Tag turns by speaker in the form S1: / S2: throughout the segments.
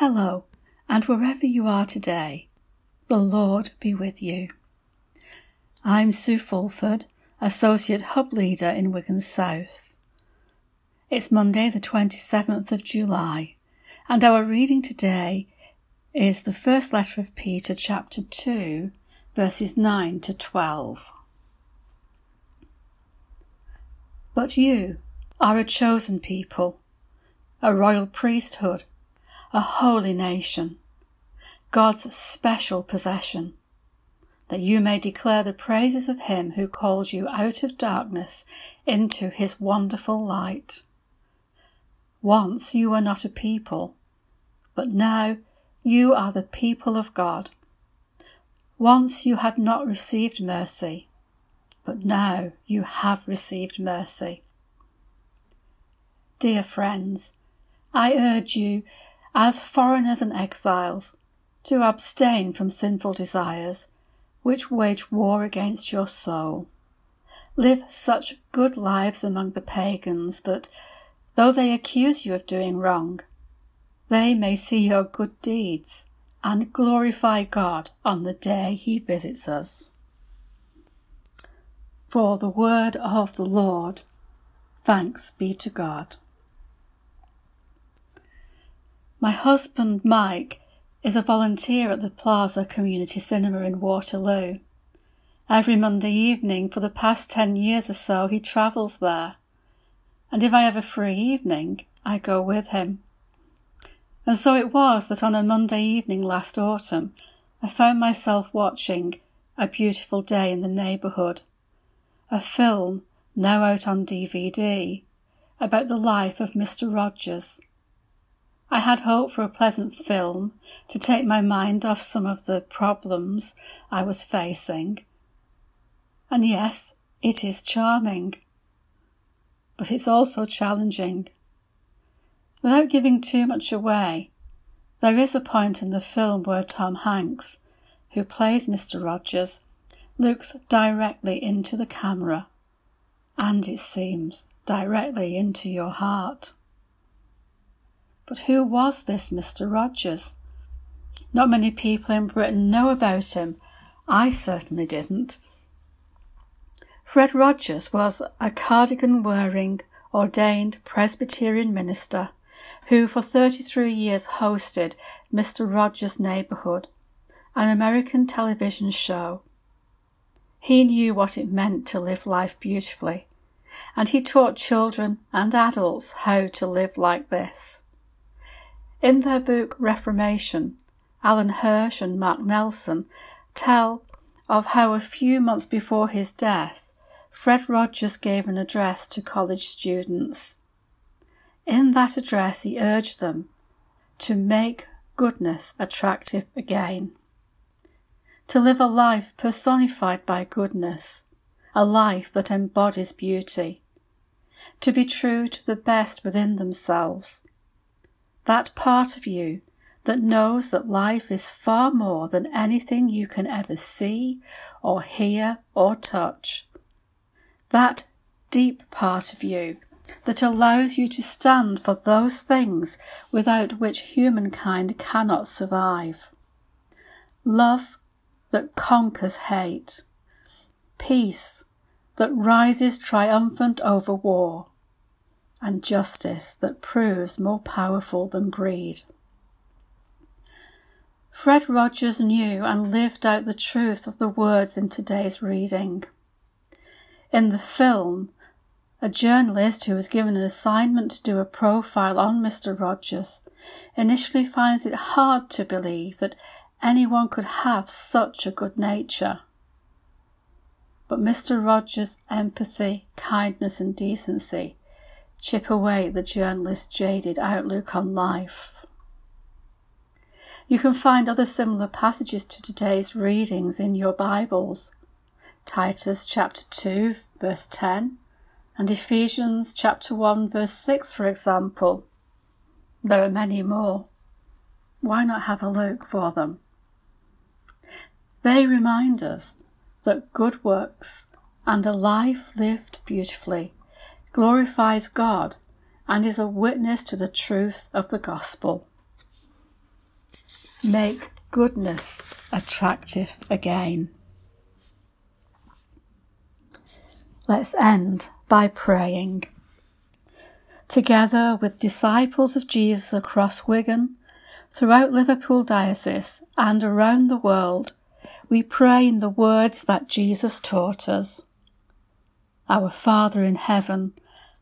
S1: Hello, and wherever you are today, the Lord be with you. I'm Sue Fulford, Associate Hub Leader in Wigan South. It's Monday, the 27th of July, and our reading today is the first letter of Peter, chapter 2, verses 9 to 12. But you are a chosen people, a royal priesthood a holy nation, God's special possession, that you may declare the praises of him who called you out of darkness into his wonderful light. Once you were not a people, but now you are the people of God. Once you had not received mercy, but now you have received mercy. Dear friends, I urge you as foreigners and exiles, to abstain from sinful desires, which wage war against your soul. Live such good lives among the pagans that, though they accuse you of doing wrong, they may see your good deeds and glorify God on the day He visits us. For the word of the Lord, thanks be to God. My husband, Mike, is a volunteer at the Plaza Community Cinema in Waterloo. Every Monday evening for the past 10 years or so, he travels there. And if I have a free evening, I go with him. And so it was that on a Monday evening last autumn, I found myself watching A Beautiful Day in the Neighbourhood, a film now out on DVD about the life of Mr. Rogers I had hoped for a pleasant film to take my mind off some of the problems I was facing. And yes, it is charming. But it's also challenging. Without giving too much away, there is a point in the film where Tom Hanks, who plays Mr. Rogers, looks directly into the camera, and it seems directly into your heart. But who was this Mr. Rogers? Not many people in Britain know about him. I certainly didn't. Fred Rogers was a cardigan wearing, ordained Presbyterian minister who for 33 years hosted Mr. Rogers' Neighborhood, an American television show. He knew what it meant to live life beautifully, and he taught children and adults how to live like this. In their book Reframation, Alan Hirsch and Mark Nelson tell of how a few months before his death, Fred Rogers gave an address to college students. In that address, he urged them to make goodness attractive again, to live a life personified by goodness, a life that embodies beauty, to be true to the best within themselves that part of you that knows that life is far more than anything you can ever see or hear or touch. That deep part of you that allows you to stand for those things without which humankind cannot survive. Love that conquers hate. Peace that rises triumphant over war and justice that proves more powerful than greed. Fred Rogers knew and lived out the truth of the words in today's reading. In the film, a journalist who was given an assignment to do a profile on Mr. Rogers initially finds it hard to believe that anyone could have such a good nature. But Mr. Rogers' empathy, kindness, and decency chip away at the journalist's jaded outlook on life. You can find other similar passages to today's readings in your Bibles. Titus chapter 2 verse 10 and Ephesians chapter 1 verse 6 for example. There are many more. Why not have a look for them? They remind us that good works and a life lived beautifully glorifies God, and is a witness to the truth of the gospel. make goodness attractive again. Let's end by praying. Together with disciples of Jesus across Wigan, throughout Liverpool Diocese, and around the world, we pray in the words that Jesus taught us. Our Father in heaven,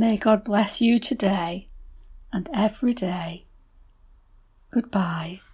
S1: May God bless you today and every day. Goodbye.